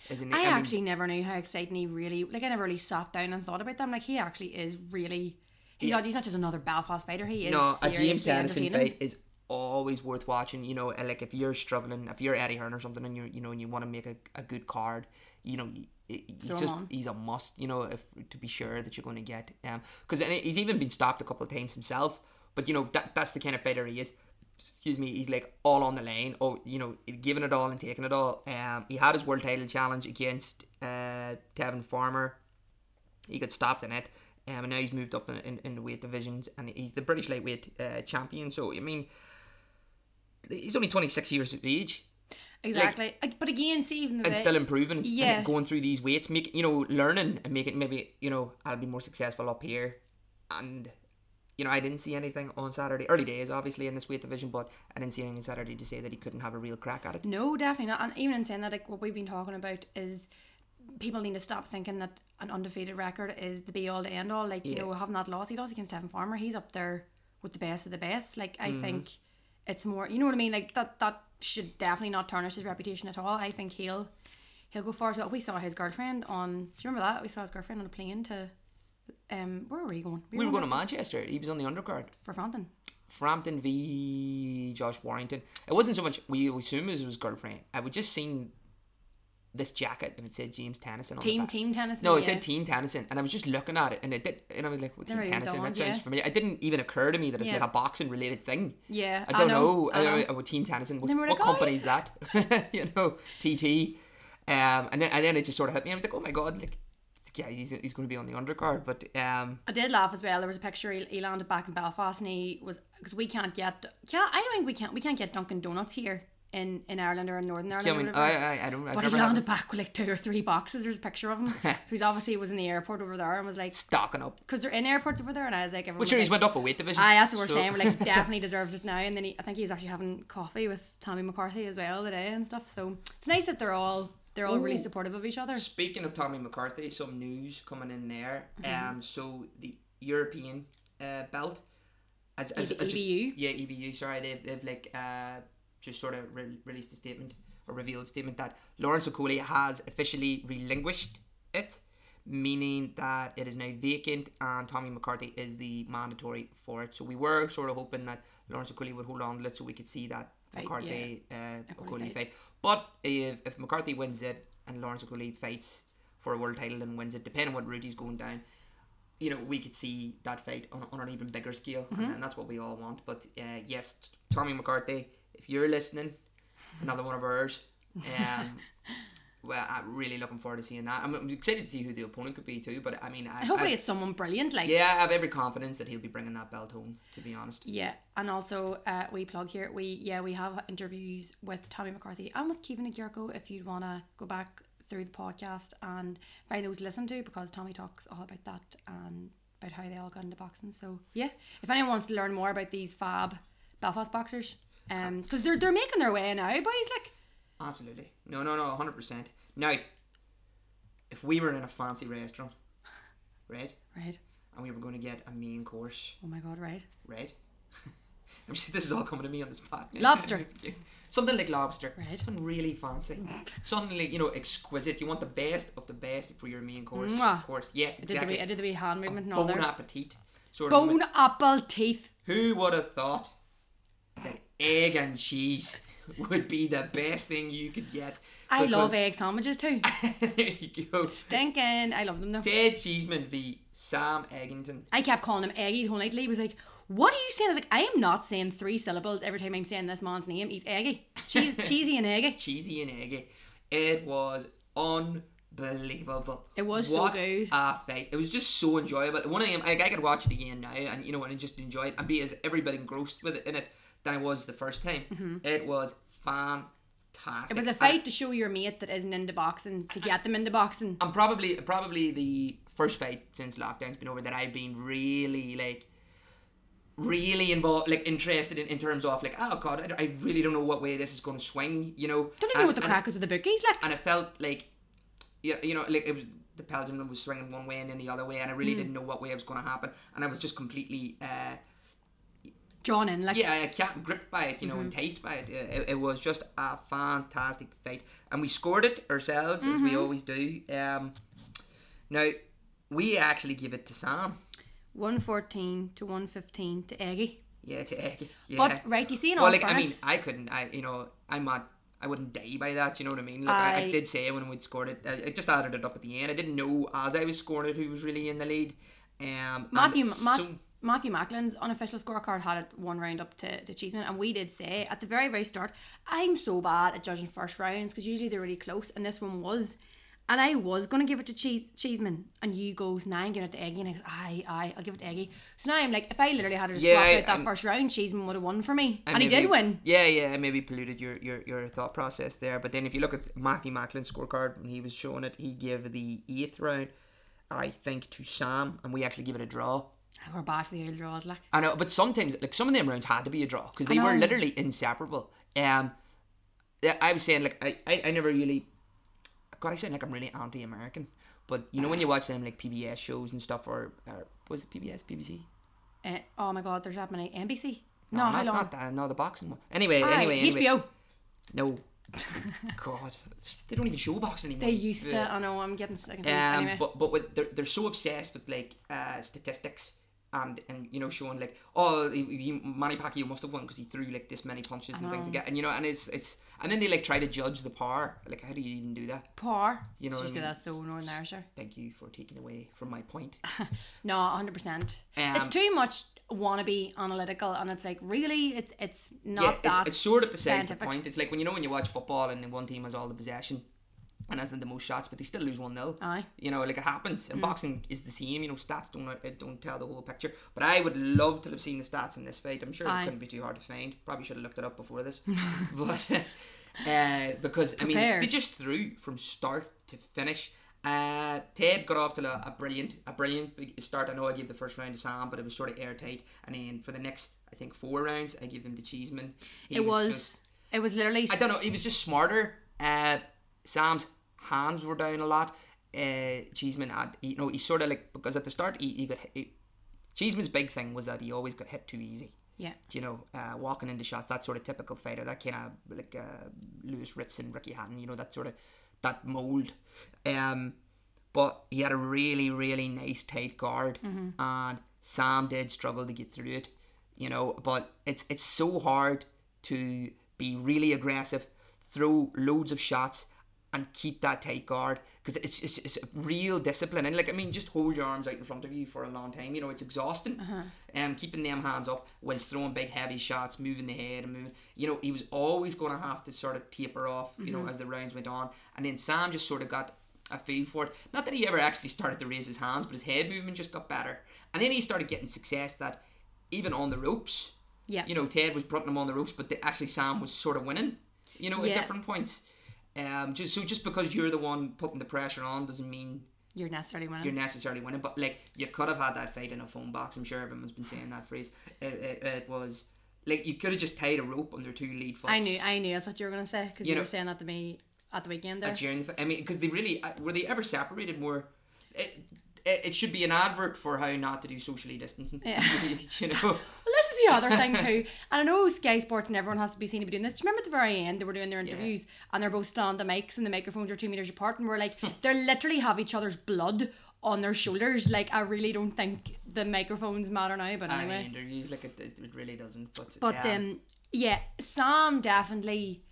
isn't he? I, mean, actually never knew how exciting he really like. I never really sat down and thought about them. Like he actually is really. He's, not, he's not just another Belfast fighter. He is no, a James Tennyson fight is always worth watching. You know, like if you're struggling, if you're Eddie Hearn or something, and you you know, and you want to make a, a good card, you know, he's Throw just he's a must. You know, if to be sure that you're going to get um because he's even been stopped a couple of times himself. But you know that that's the kind of fighter he is. Excuse me, he's like all on the lane. Oh, you know, giving it all and taking it all. Um, he had his world title challenge against uh Tevin Farmer he got stopped in it. Um, and now he's moved up in, in, in the weight divisions and he's the British lightweight uh, champion. So, I mean, he's only 26 years of age Exactly. Like, but again, see even the and way- still improving and, Yeah. and going through these weights, make, you know, learning and making maybe, you know, I'll be more successful up here. And, you know, I didn't see anything on Saturday. Early days, obviously, in this weight division, but I didn't see anything on Saturday to say that he couldn't have a real crack at it. No, definitely not. And even in saying that, like what we've been talking about is people need to stop thinking that an undefeated record is the be all to end all. Like you know, having that loss, he lost against Tevin Farmer. He's up there with the best of the best. Like I Mm-hmm. think it's more. You know what I mean? Like that. That should definitely not tarnish his reputation at all. I think he'll he'll go far as well. We saw his girlfriend on. Do you remember that? We saw his girlfriend on a plane to. Um, where were you going? We were going to Manchester. He was on the undercard. for Frampton. Frampton v Josh Warrington. It wasn't so much we assume it was his girlfriend. I would just seen this jacket and it said James Tennyson on Team. Team Tennis. No, it yeah. said Team Tennyson, and I was just looking at it, and it did, and I was like, well, Team Tennyson, that sounds yeah. familiar. It didn't even occur to me that it's Yeah. like a boxing related thing. Yeah, I don't know, know. I I know. don't know about Team Tennyson. What oh, company is that? you know, TT. Um, and then and then it just sort of hit me. I was like, oh my god, like, yeah, he's, he's going to be on the undercard, but um, I did laugh as well. There was a picture he, he landed back in Belfast, and he was because we can't get can't I don't think we can't we can't get Dunkin' Donuts here in, in Ireland or in Northern Ireland. I mean, whatever. I, I, I don't. I've but he landed back with like two or three boxes. There's a picture of him. so he's obviously was in the airport over there and was like, stocking up. because they're in airports over there, and I was like, everyone Well, sure, was he's like, went up a weight division. Aye, that's what we're so- saying. We're like, definitely deserves it now. And then he, I think he was actually having coffee with Tommy McCarthy as well today and stuff. So it's nice that they're all they're all really supportive of each other. Speaking of Tommy McCarthy, some news coming in there. Mm-hmm. Um, so the European uh, belt, as, as, EB- just- EBU? yeah, EBU. Sorry, they've, they've like uh, just sort of re- released a statement or revealed a statement that Lawrence Okolie has officially relinquished it, meaning that it is now vacant and Tommy McCarthy is the mandatory for it. So we were sort of hoping that Lawrence Okolie would hold on to it so we could see that Fight, McCarthy uh, Okolie Okolie fight. fight. But if, if McCarthy wins it and Lawrence Okolie fights for a world title and wins it, depending on what route he's going down, you know, we could see that fight on, on an even bigger scale, Mm-hmm. and, and that's what we all want. But uh, yes, Tommy McCarthy, if you're listening, another one of ours. Um, well, I'm really looking forward to seeing that. I'm, I'm excited to see who the opponent could be too. But I mean, I, Hopefully, I, it's someone brilliant. Like yeah, I have every confidence that he'll be bringing that belt home. To be honest. Yeah, and also uh, we plug here. We yeah we have interviews with Tommy McCarthy and with Kevin Agyarko. If you'd wanna go back through the podcast and find those to listen to, because Tommy talks all about that and about how they all got into boxing. So yeah, if anyone wants to learn more about these fab Belfast boxers, um, because they're they're making their way now, boys. Like Absolutely. No, no, no, hundred percent. Now, if we were in a fancy restaurant, right, right. and we were going to get a main course, Oh my god, right. right? I'm just, this is all coming to me on the spot. Lobster. Something like lobster. Right. Something really fancy. Something like, you know, exquisite. You want the best of the best for your main course. Mwah. Of course. Yes, I did the exactly. I did the wee hand movement and all Bon appetit. Sort of Bone apple teeth. Who would have thought that egg and cheese would be the best thing you could get? I love egg sandwiches too. there you go. Stinking. I love them though. Ted Cheeseman v Sam Eggington. I kept calling him Eggy the whole night. Lee was like, "What are you saying?" I was like, "I am not saying three syllables every time I'm saying this man's name. He's Eggy, Cheese, cheesy and Eggy." Cheesy and eggy. It was unbelievable. It was so good. A fight. It was just so enjoyable. One of them, like, I could watch it again now, and you know, and just enjoy it and be as every bit engrossed with it in it than I was the first time. It was fantastic. Mm-hmm. It was a And- fight to show your mate that isn't into boxing to get them into boxing. and probably probably the first fight since lockdown's been over that I've been really like really involved like interested in, in terms of like oh god I, I really don't know what way this is going to swing you know Don't even know what the and- crack is with the bookies like. and it felt like you you know like it was the pendulum was swinging one way and then the other way and I Mm. really didn't know what way it was going to happen and I was just completely uh Drawn in like. yeah, I kept gripped by it, you know, Mm-hmm. enticed by it. Uh, It, it was just a fantastic fight, and we scored it ourselves as Mm-hmm. we always do. Um, now we actually give it to Sam. One fourteen to one fifteen to Eggy. Yeah, to Eggy. Yeah. But right, you see in all well, like I mean, I couldn't. I you know, I'm not. I wouldn't die by that. You know what I mean? Like I, I I- did say when we'd scored it, I, I just added it up at the end. I didn't know as I was scoring it who was really in the lead. Um, and Matthew it's Ma- so- Matthew Macklin's unofficial scorecard had it one round up to, to Cheeseman, and we did say at the very very start, I'm so bad at judging first rounds because usually they're really close, and this one was. And I was gonna give it to Cheese Cheeseman, and you goes, "Nah, I'm giving it to Eggy," and I goes, "Aye, aye, I'll give it to Eggy." So now I'm like, if I literally had to Yeah, swap out that and- first round, Cheeseman would have won for me, and, he maybe- did win. Yeah, yeah, maybe polluted your, your, your thought process there. But then if you look at Matthew Macklin's scorecard when he was showing it, he gave the eighth round, I think, to Sam, and we actually give it a draw. We're bad for the early draws, like. I know, but sometimes like some of them rounds had to be a draw because they were literally inseparable. Um, I was saying like I, I, I never really, God, I sound like I'm really anti-American. But you know when you watch them like PBS shows and stuff, or, or was it PBS, BBC? Uh, oh my God, there's that many NBC. No, not, how long? Not that, no, the boxing one. Anyway, Aye, anyway, anyway. HBO. No. God, they don't even show boxing anymore. They used to. Yeah. I know. I'm getting sick of Um, anyway. but but with, they're they're so obsessed with like uh, statistics and and you know showing like oh he, he, Manny Pacquiao must have won because he threw like this many punches and things again and you know and it's it's and then they like try to judge the power like how do you even do that? Poor. You know Did what I say mean? that's so Northern Irish. Thank you for taking away from my point. No, hundred percent. Um, It's too much wannabe analytical, and it's like really, it's it's not yeah, that it's, it's sort of besides the point. It's like when you know when you watch football and one team has all the possession and has the most shots, but they still lose one 0 Aye. You know, like it happens. Mm. And boxing is the same. You know, stats don't uh, don't tell the whole picture. But I would love to have seen the stats in this fight. I'm sure Aye. it couldn't be too hard to find. Probably should have looked it up before this, but uh, because I mean Prepared. they just threw from start to finish. Uh, Ted got off to a, a brilliant, a brilliant start. I know I gave the first round to Sam, but it was sort of airtight. And then for the next, I think four rounds, I gave them to Cheeseman. He It was. just- it was literally. I don't know. He was just smarter. Uh, Sam's hands were down a lot. Uh, Cheeseman had, you know, he sort of like because at the start he, he got hit. He, Cheeseman's big thing was that he always got hit too easy. yeah. You know, uh, walking into shots, that sort of typical fighter, that kind of like uh, Lewis Ritson, Ricky Hatton, you know, that sort of that mold. Um, but he had a really, really nice tight guard, and Sam did struggle to get through it. You know, but it's it's so hard to be really aggressive, throw loads of shots, and keep that tight guard because it's, it's it's a real discipline. And like I mean, just hold your arms out in front of you for a long time. You know, it's exhausting. And keeping them hands up whilst throwing big heavy shots, moving the head and moving. You know, he was always going to have to sort of taper off. You know, mm-hmm. as the rounds went on, and then Sam just sort of got a feel for it. Not that he ever actually started to raise his hands, but his head movement just got better. And then he started getting success that even on the ropes, Yeah. you know, Ted was putting him on the ropes, but the, actually Sam was sort of winning. You know, Yeah. at different points. Um, just so just because you're the one putting the pressure on doesn't mean You're necessarily winning. you're necessarily winning. But like you could have had that fight in a phone box. I'm sure everyone's been saying that phrase. It, it, it was like you could have just tied a rope under two lead. I knew, I knew that's what you were gonna say because You you, know- were saying that to me at the weekend there. during the. I mean, because they really uh, were they ever separated more. It, it, it should be an advert for how not to do socially distancing. Yeah. you know. Well, this is the other thing too, and I know Sky Sports and everyone has to be seen to be doing this. Do you remember at the very end they were doing their interviews and they're both on the mics and the microphones are two meters apart and we're like they literally have each other's blood on their shoulders. Like I really don't think the microphones matter now, but anyway. interviews like it, it, really doesn't. But But um, yeah, Sam definitely,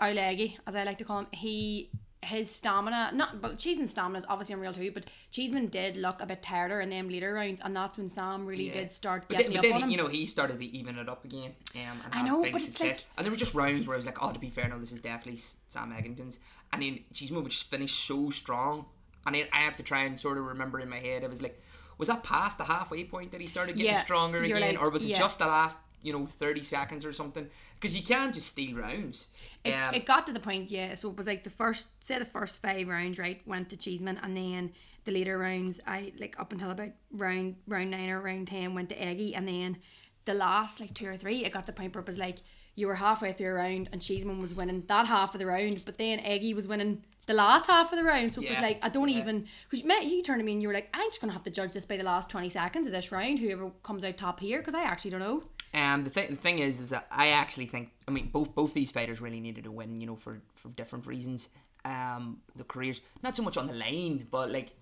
or Leggy, as I like to call him, he his stamina not but Cheeseman's stamina is obviously unreal too, but Cheeseman did look a bit tireder in them later rounds, and that's when Sam really Yeah. did start But getting then, the but up then on him. you know he started to even it up again um, and I know, big but it's success. like- and there were just rounds where I was like, oh, to be fair, no, this is definitely Sam Eggington's. And then Cheeseman would just finish so strong, and then I have to try and sort of remember in my head. I was like, was that past the halfway point that he started getting Yeah, stronger again, like, or was it yeah. just the last you know thirty seconds or something? Because you can't just steal rounds. It, um, it got to the point, yeah. So it was like the first, say the first five rounds, right, went to Cheeseman, and then the later rounds, I like up until about round round nine or round ten went to Eggy, and then the last like two or three, it got to the point where it was like you were halfway through a round and Cheeseman was winning that half of the round, but then Eggy was winning the last half of the round. So it was like I don't yeah. even because you, you turned to me and you were like, I'm just gonna have to judge this by the last twenty seconds of this round, whoever comes out top here, because I actually don't know. Um, the, th- the thing is, is that I actually think, I mean, both both these fighters really needed to win, you know, for, for different reasons. Um, the careers, not so much on the line, but like,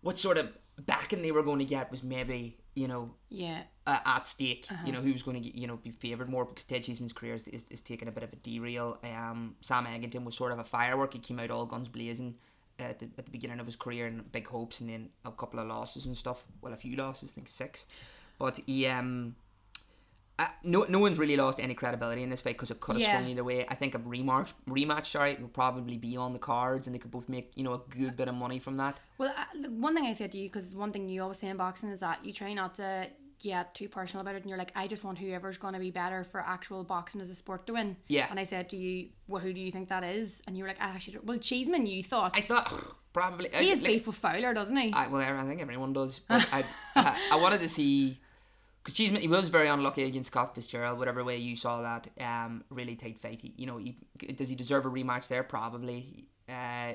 what sort of backing they were going to get was maybe, you know, Yeah, uh, at stake. Uh-huh. You know, who was going to get, you know, be favoured more because Ted Cheeseman's career is, is, is taking a bit of a derail. Um, Sam Eggington was sort of a firework. He came out all guns blazing at the, at the beginning of his career and big hopes, and then a couple of losses and stuff. Well, a few losses, I think six. But he, um, uh, no, no one's really lost any credibility in this fight because it could have Yeah. swung either way. I think a rematch, rematch, sorry, would probably be on the cards, and they could both make you know a good bit of money from that. Well, uh, look, one thing I said to you, because one thing you always say in boxing is that you try not to get too personal about it, and you're like, I just want whoever's going to be better for actual boxing as a sport to win. Yeah. And I said to you, well, who do you think that is? And you were like, I actually, well, Cheeseman, you thought. I thought probably he has like, beef with Fowler, doesn't he? I, well, I think everyone does. But I, I, I wanted to see because Cheeseman he was very unlucky against Scott Fitzgerald. Whatever way you saw that, um, really tight fight. He, you know, he, does he deserve a rematch there? Probably. Uh,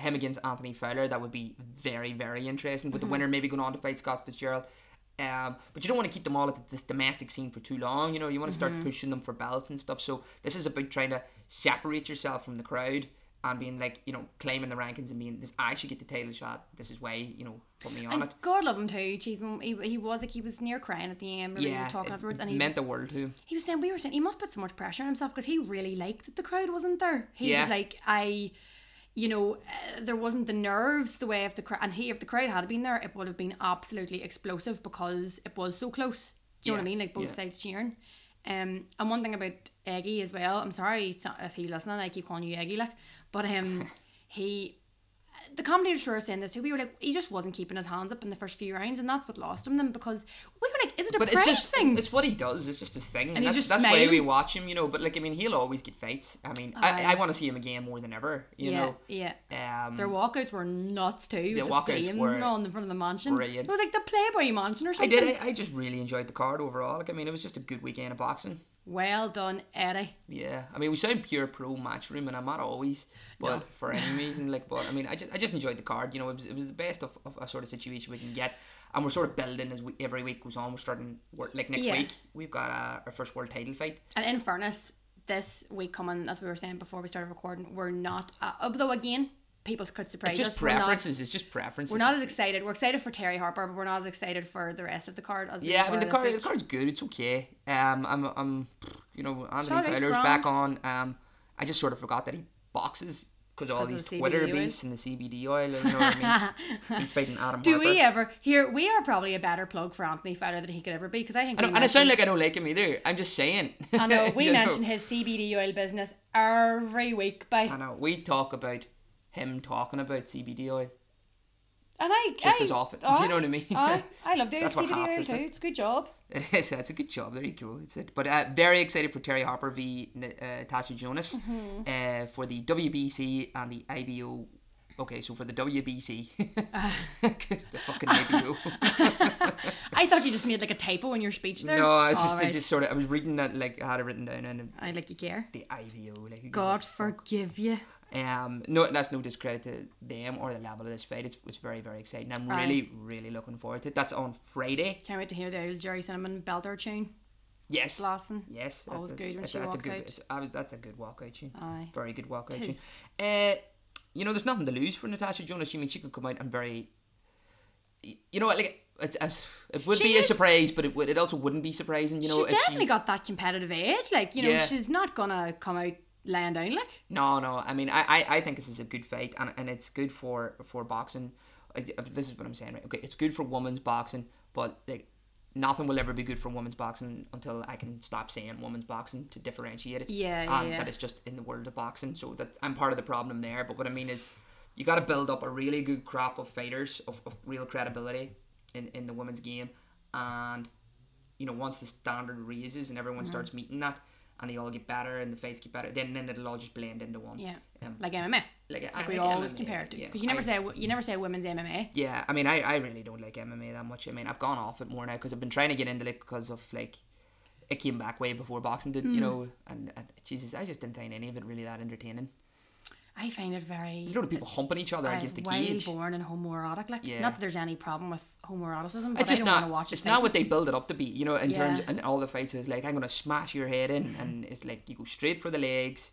him against Anthony Fowler that would be very very interesting. With the winner maybe going on to fight Scott Fitzgerald. Um, but you don't want to keep them all at this domestic scene for too long. You know, you want to start pushing them for belts and stuff. So this is about trying to separate yourself from the crowd and being like, you know, claiming the rankings and being this. I should get the title shot. This is why you know put me on and it. God love him too. Cheeseman, he, he was like, he was near crying at the end. Remember he Yeah, was talking it afterwards, and he meant was, the world to he was saying we were saying he must put so much pressure on himself because he really liked that the crowd wasn't there. He Yeah. was like, I, you know, uh, there wasn't the nerves the way of the crowd and he if the crowd had been there, it would have been absolutely explosive because it was so close. Do you know what I mean? Like both yeah. sides cheering. Um, and one thing about Eggy as well. I'm sorry if he's listening. I keep calling you Eggy, like, but um, he the commentators were saying this too. We were like, he just wasn't keeping his hands up in the first few rounds, and that's what lost him. Then because we were like, is it a But it's just thing? it's what he does. It's just his thing, and, he that's, that's why we watch him. You know, but like I mean, he'll always get fights. I mean, I, I want to see him again more than ever. You yeah, know, yeah. um, Their walkouts were nuts too. The with walkouts were and all in the front of the mansion. brilliant. It was like the Playboy Mansion or something. I did. I, I just really enjoyed the card overall. Like I mean, it was just a good weekend of boxing. Well done, Eddie. Yeah, I mean, we sound pure pro matchroom, and I'm not always, but No. for any reason, like, but I mean, I just, I just enjoyed the card. You know, it was, it was the best of, of a sort of situation we can get, and we're sort of building as we, every week goes on. We're starting, work like next Yeah. week, we've got uh, our first world title fight. And in fairness, this week coming, as we were saying before we started recording, we're not. Uh, although again, people could surprise It's just us. We're not- preferences. It's just preferences. We're not as excited. We're excited for Terry Harper, but we're not as excited for the rest of the card as we Yeah, I mean the card, the card's good. It's okay. Um, I'm, I'm, you know, Anthony Fowler's back on. Um, I just sort of forgot that he boxes because all these the Twitter CBD oil. beefs and the CBD oil. You know what I mean? He's fighting Adam Do Harper. we ever here? We are probably a better plug for Anthony Fowler than he could ever be because I think. I and it sounds like I don't like him either. I'm just saying. I know we mention his CBD oil business every week, by I know. We talk about him talking about CBD oil. and I Just I, as often. Do you know what I mean? I, I love what CBD oil too. It's a good job. It is. That's a good job. There you go. It's it. But uh, very excited for Terry Harper v uh, Tasha Jonas Mm-hmm. uh, for the WBC and the IBO Okay, so for the WBC, Uh. the fucking IBO. I thought you just made like a typo in your speech there. no, I was just, I right. just sort of, I was reading that like I had it written down and I like you care. the IBO, Like, God forgive you. Um, no, that's no discredit to them or the level of this fight. It's, it's very, very exciting. I'm really, really looking forward to it. That's on Friday. Can't wait to hear the old Gerry Cinnamon belter tune. Yes. Lawson. Yes. Always that's a- good when that's- she that's a walks good, out. it's- that's a good walkout tune. Aye. Very good walkout tune. Uh, you know, there's nothing to lose for Natasha Jonas. I mean, she could come out and very. You know what? Like, it's, it's, it would She be a surprise, but it would. It also wouldn't be surprising. You know, she's if definitely she, got that competitive edge. Like, you know, Yeah. she's not gonna come out laying down like. No, no. I mean, I, I, I think this is a good fight, and, and it's good for for boxing. This is what I'm saying, right? Okay, it's good for women's boxing, but like nothing will ever be good for women's boxing until I can stop saying women's boxing to differentiate it. Yeah, yeah, and yeah. that it's just in the world of boxing. So that I'm part of the problem there. But what I mean is, you got to build up a really good crop of fighters of, of real credibility in in the women's game, and you know once the standard raises and everyone Mm-hmm. starts meeting that. And they all get better, and the fights get better. Then, then it'll all just blend into one. Yeah. Um, Like MMA. like, Like I we like always MMA, compare it to. yeah. Because you never I- say you never say women's MMA. yeah, I mean, I, I really don't like MMA that much. I mean, I've gone off it more now because I've been trying to get into it because of like it came back way before boxing did, Mm. you know. And, and Jesus, I just didn't find any of it really that entertaining. I find it very There's a lot of people humping each other uh, against the wild cage. born and homoerotic. Like, Yeah. not that there's any problem with homoeroticism, but It's just I don't not. watch it's it. not what they build it up to be, you know. In terms, and all the fights is like I'm gonna smash your head in, and it's like you go straight for the legs,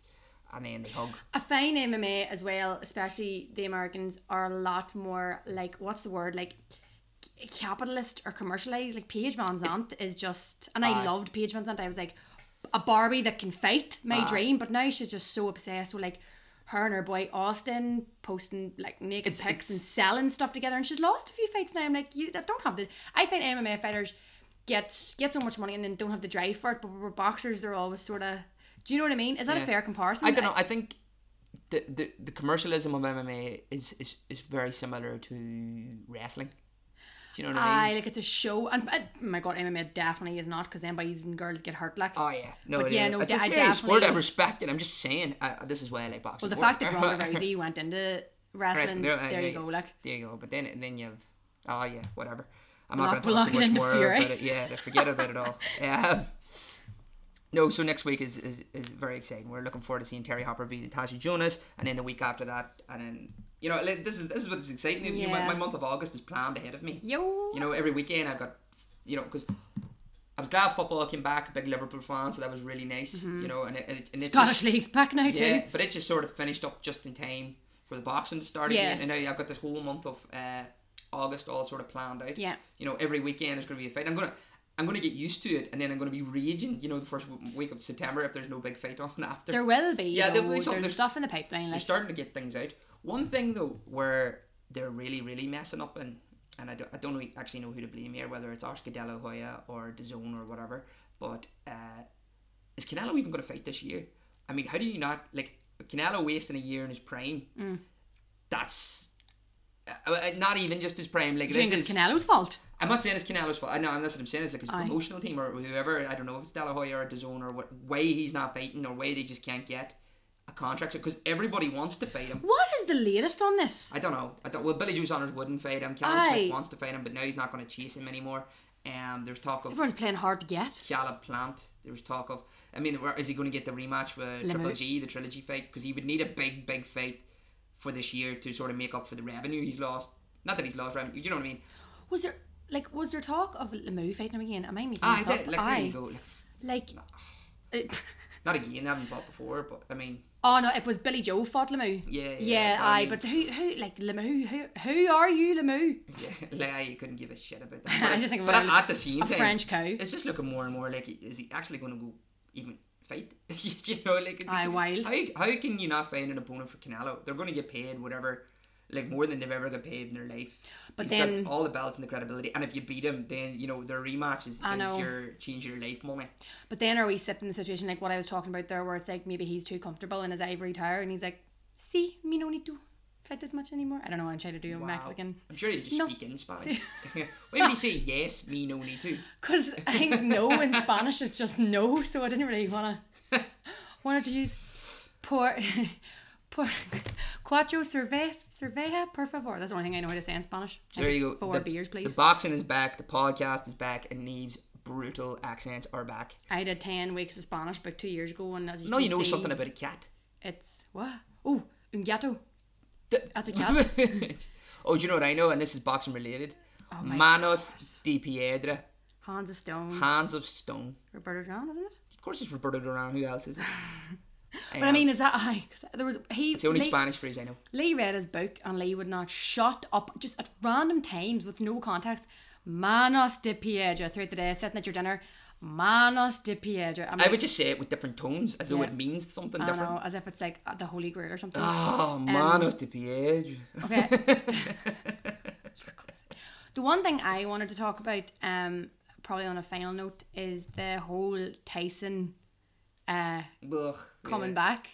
and then they hug. I find MMA as well, especially the Americans, are a lot more like what's the word like capitalist or commercialized. Like Paige VanZant is just, and I Aye. loved Paige VanZant. I was like a Barbie that can fight, my Aye. dream. But now she's just so obsessed with like her and her boy Austin posting like naked It's- pics and selling stuff together, and she's lost a few fights now. I'm like, you that don't have the. I find MMA fighters get get so much money and then don't have the drive for it. But with boxers, they're always sort of. Do you know what I mean? Is that a fair comparison? I don't know. I think the, the the commercialism of MMA is, is is very similar to wrestling. Do you know what I mean? Aye, like it's a show, and uh, my god, MMA definitely is not because then boys and girls get hurt. Like, Oh yeah, no, But yeah, yeah, no, it's a I serious sport. I definitely- respect it. I'm just saying, uh, this is why I like boxing. well, the fact that Ronda Rousey went into wrestling, Wrestling, there, there- uh, you yeah, go. Like, there you go. But then then you have, oh yeah, whatever. I'm not going to talk too much more Fury. about it. Yeah, forget about it all. Um, no, so next week is, is, is very exciting. We're looking forward to seeing Terry Harper beat Natasha Jonas, and then the week after that, and then you know like, this is this is what is exciting. You know, my, my month of August is planned ahead of me. yo, You know, every weekend I've got, you know, because I was glad football came back. A big Liverpool fan, so that was really nice. You know, and it, and it, and Scottish just, league's back now too. yeah, but it just sort of finished up just in time for the boxing to start Yeah. again. And now I've got this whole month of uh, August all sort of planned out. Yeah. You know, every weekend is going to be a fight. I'm gonna. I'm gonna get used to it, and then I'm gonna be raging. You know, the first week of September if there's no big fight on after. There will be. Yeah, Yeah, there'll be something- there's there's- stuff in the pipeline. They're starting to get things out. One thing though, where they're really, really messing up, and and I don't, I don't know, actually know who to blame here, whether it's Oscar De La Hoya or DAZN or whatever. But uh, is Canelo even going to fight this year? I mean, how do you not like Canelo wasting a year in his prime? Mm. That's uh, uh, not even just his prime. Like do this think is. it's Canelo's fault? I'm not saying it's Canelo's fault. I know, I'm not what I'm saying. It's like his Aye. promotional team or whoever. I don't know if it's De La Hoya or DAZN or what way he's not fighting or way they just can't get contract because everybody wants to fight him. What is the latest on this? I don't know. I don't. Well, Billy Joe Saunders wouldn't fight him. Callum Aye. Smith wants to fight him, but now he's not going to chase him anymore. Um, there's talk of Everyone's playing hard to get. Caleb Plant. There's talk of. I mean, where- is he going to get the rematch with. Triple G, the trilogy fight? Because he would need a big, big fight for this year to sort of make up for the revenue he's lost. Not that he's lost revenue. You know what I mean? Was there like was there talk of Lemieux fighting him again? Am I making Aye, this up? like, there Aye. you go. Like, Like, not again. I haven't fought before, but I mean, oh no, it was Billy Joe fought Lemieux. Yeah, yeah, yeah. I mean- but who, who, like Lemieux? Who, who are you, Lemieux? yeah, like I couldn't give a shit about that. I But, just think but about at, the same a time, French cow. it's just looking more and more like is he actually going to go even fight? you know, like Aye, wild. How how can you not find an opponent for Canelo? They're going to get paid whatever, like more than they've ever got paid in their life. But He's then- got all the belts and the credibility, and if you beat him, then you know the rematch is, is your change your life money. But then are we sitting in the situation like what I was talking about there, where it's like maybe he's too comfortable in his ivory tower, and he's like, "See, me no need to fight this much anymore." I don't know. what I'm trying to do a Wow. Mexican I'm sure he just No. speak in Spanish. Why would he say yes? Me no need to. because I think no in Spanish is just no, so I didn't really want to wanted to use por por cuatro cerve- Cerveja, por favor. That's the only thing I know how to say in Spanish. So there you go. Four the, beers, please. The boxing is back. The podcast is back, and Neve's brutal accents are back. I did 10 weeks of Spanish about two years ago, and as you No, you know see, something about a cat. It's what? Oh, un gato. D- That's a cat. oh, do you know what I know? And this is boxing related. Oh my Manos de Piedra, Hands of Stone. hands of stone. Roberto Duran, isn't it? Of course, it's Roberto Duran. Who else is it? But I mean, is that I? There was he. it's the only Lee, Spanish phrase I know. Lee read his book, and Lee would not shut up just at random times with no context. Manos de Piedra throughout the day, sitting at your dinner. Manos de Piedra. I'm I would just say it with different tones, as though Yeah. it means something I different. know, as if it's like uh, the Holy Grail or something. Oh, Manos de Piedra. Okay. the one thing I wanted to talk about, um, probably on a final note, is the whole Tyson uh Ugh, coming yeah, back.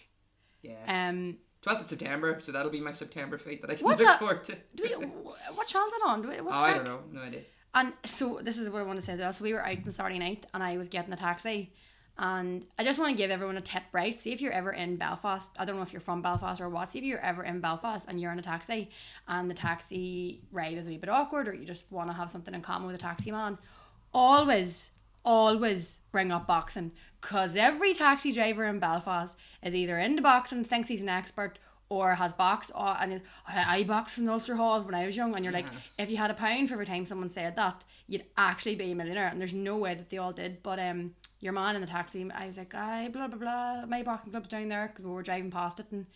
Yeah. Um, 12th of September, so that'll be my September fate that I can look that? forward to. do we, what channel's it on? Do we, what's Oh, I don't know. No idea. And so this is what I want to say as well. So we were out on Saturday night, and I was getting a taxi, and I just want to give everyone a tip, right? See if you're ever in Belfast. I don't know if you're from Belfast or what. See if you're ever in Belfast and you're in a taxi, and the taxi ride is a wee bit awkward, or you just want to have something in common with a taxi man. Always, always bring up boxing, cause every taxi driver in Belfast is either into boxing, thinks he's an expert. Or has boxed, or, and I, I boxed in Ulster Hall when I was young, and you're like, if you had a pound for every time someone said that, you'd actually be a millionaire. And there's no way that they all did. But um, your man in the taxi, I was like, I blah blah blah, my boxing club's down there because we were driving past it and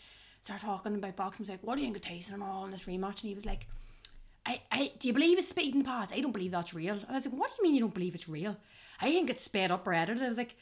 started talking about boxing. I was like, what are you think of Tyson and all in this rematch? And he was like, I, I do you believe it's speeding pads? I don't believe that's real. And I was like, what do you mean you don't believe it's real? I think it's sped up or edited. I was like,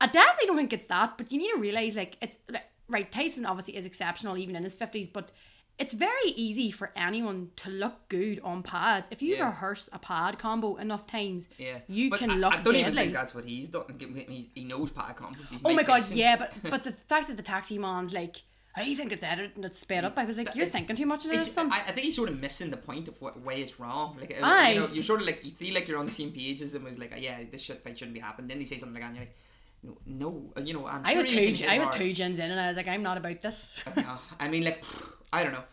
I definitely don't think it's that, but you need to realize like it's like, right. Tyson obviously is exceptional even in his fifties, but it's very easy for anyone to look good on pads. If you Yeah. rehearse a pad combo enough times, Yeah. you But can I, look I don't even think that's what he's done. He, he knows pad combos. He's Oh my god, Tyson. yeah, but but the fact that the taxi man's like, I think it's edited and it's sped up. I was like, you're thinking too much of this. I, I think he's sort of missing the point of what way it's wrong. Like, uh, Aye. you know, you're sort of like you feel like you're on the same page as him. Was like, yeah, this shit fight shouldn't be happening. Then they say something like, and you're like, no, no, uh, you know, I'm I sure was two. I was hard. two gins in, and I was like, I'm not about this. Yeah, I mean, like, I don't know.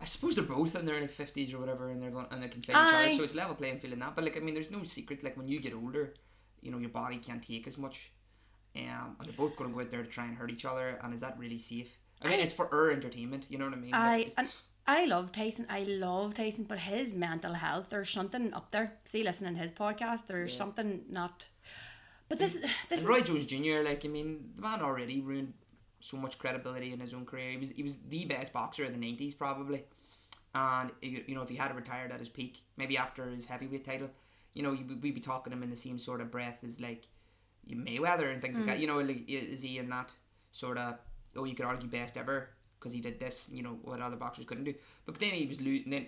I suppose they're both in their like fifties or whatever, and they're going and they can fight each other. So it's level playing field in that. But like, I mean, there's no secret. Like when you get older, you know, your body can't take as much. Um, and they're both going to go out there to try and hurt each other. And is that really safe? I mean, I- it's for our entertainment. You know what I mean? I and I love Tyson. I love Tyson, but his mental health, there's something up there. See, listening to his podcast, there's something not. But this, this And Roy Jones Jr. Like I mean, the man already ruined so much credibility in his own career. He was he was the best boxer of the nineties probably, and you you know if he had retired at his peak, maybe after his heavyweight title, you know we'd be talking him in the same sort of breath as like Mayweather and things like hmm. that. You know, like is he in that sort of oh you could argue best ever because he did this, you know what other boxers couldn't do. But then he was lo- then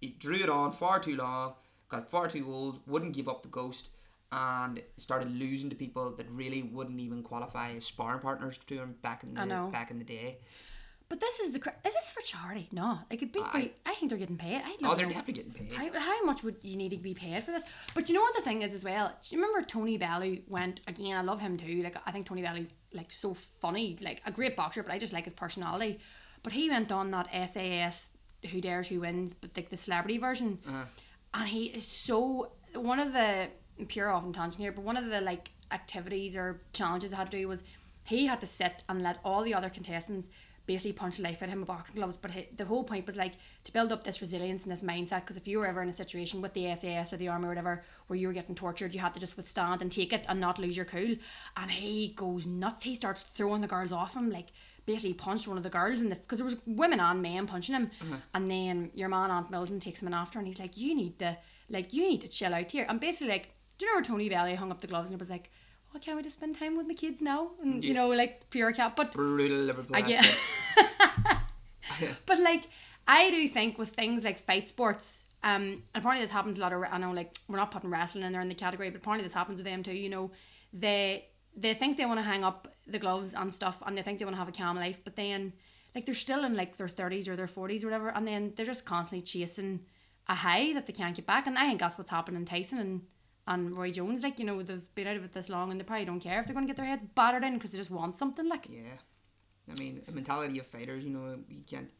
he drew it on far too long, got far too old, wouldn't give up the ghost, and started losing to people that really wouldn't even qualify as sparring partners to him back in the back in the day. But this is the cra- is this for charity? No, like it beats by. I think they're getting paid. I Oh, they're know. definitely getting paid. How, how much would you need to be paid for this? But you know what the thing is as well. Do you remember Tony Bellew went again? I love him too. Like I think Tony Bellew's like so funny, like a great boxer. But I just like his personality. But he went on that SAS Who Dares Who Wins, but like the celebrity version, uh-huh. and he is so one of the pure off and tangent here. But one of the like activities or challenges they had to do was he had to sit and let all the other contestants basically punch life at him with boxing gloves. But he, the whole point was like to build up this resilience and this mindset. Because if you were ever in a situation with the SAS or the army or whatever where you were getting tortured, you had to just withstand and take it and not lose your cool. And he goes nuts. He starts throwing the girls off him like. Basically punched one of the girls in the because there was women and men punching him, uh-huh. and then your man Ant Middleton takes him in after, and he's like, "You need to like you need to chill out here." And basically like, do you know where Tony Bellew hung up the gloves and it was like, "Oh, can't we just spend time with my kids now?" And you know, like pure cat. But Brutal Liverpool. I get. but like, I do think with things like fight sports, um, and apparently this happens a lot. Of, I know, like, we're not putting wrestling in there in the category, but apparently this happens with them too. You know, they they think they want to hang up the gloves and stuff, and they think they want to have a calm life, but then like they're still in like their thirties or their forties or whatever, and then they're just constantly chasing a high that they can't get back. And I think that's what's happening in Tyson and. And Roy Jones, like you know, they've been out of it this long, and they probably don't care if they're going to get their heads battered in because they just want something. Like, Yeah. I mean, the mentality of fighters, you know, you can't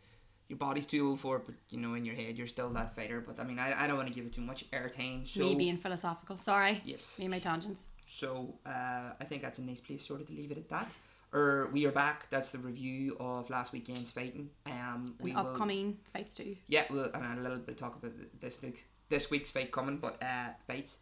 your body's too old for it, but you know in your head you're still that fighter. But I mean, I, I don't want to give it too much airtime. So Me being philosophical. Sorry. yes, Me and my tangents. so uh, I think that's a nice place sort of to leave it at that. Or we are back. That's the review of last weekend's fighting. Um, we And will upcoming fights too. yeah, we'll and a little bit talk about this week's this week's fight coming, but uh, fights.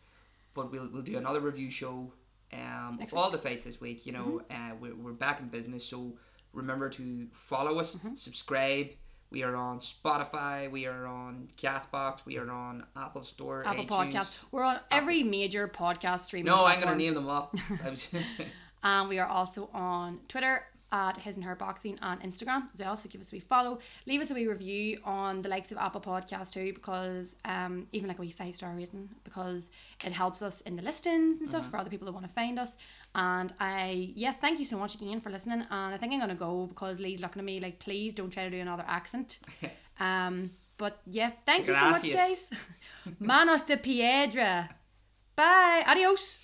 But we'll we'll do another review show um, of all the fights this week. You know, uh, we're we're back in business, so remember to follow us, subscribe. We are on Spotify. We are on Castbox. We are on Apple Store. Apple iTunes. Podcast. We're on every major podcast streaming. No, I'm gonna name them all. And we are also on Twitter at His and Her Boxing on Instagram as well. So give us a wee follow. Leave us a wee review on the likes of Apple Podcast too, because um, even like a wee five star rating, because it helps us in the listings and stuff for other people that want to find us. And I, yeah, thank you so much again for listening. And I think I'm gonna go because Lee's looking at me like, please don't try to do another accent. um, but yeah, thank you so much, guys. Manos de piedra. Bye. Adios.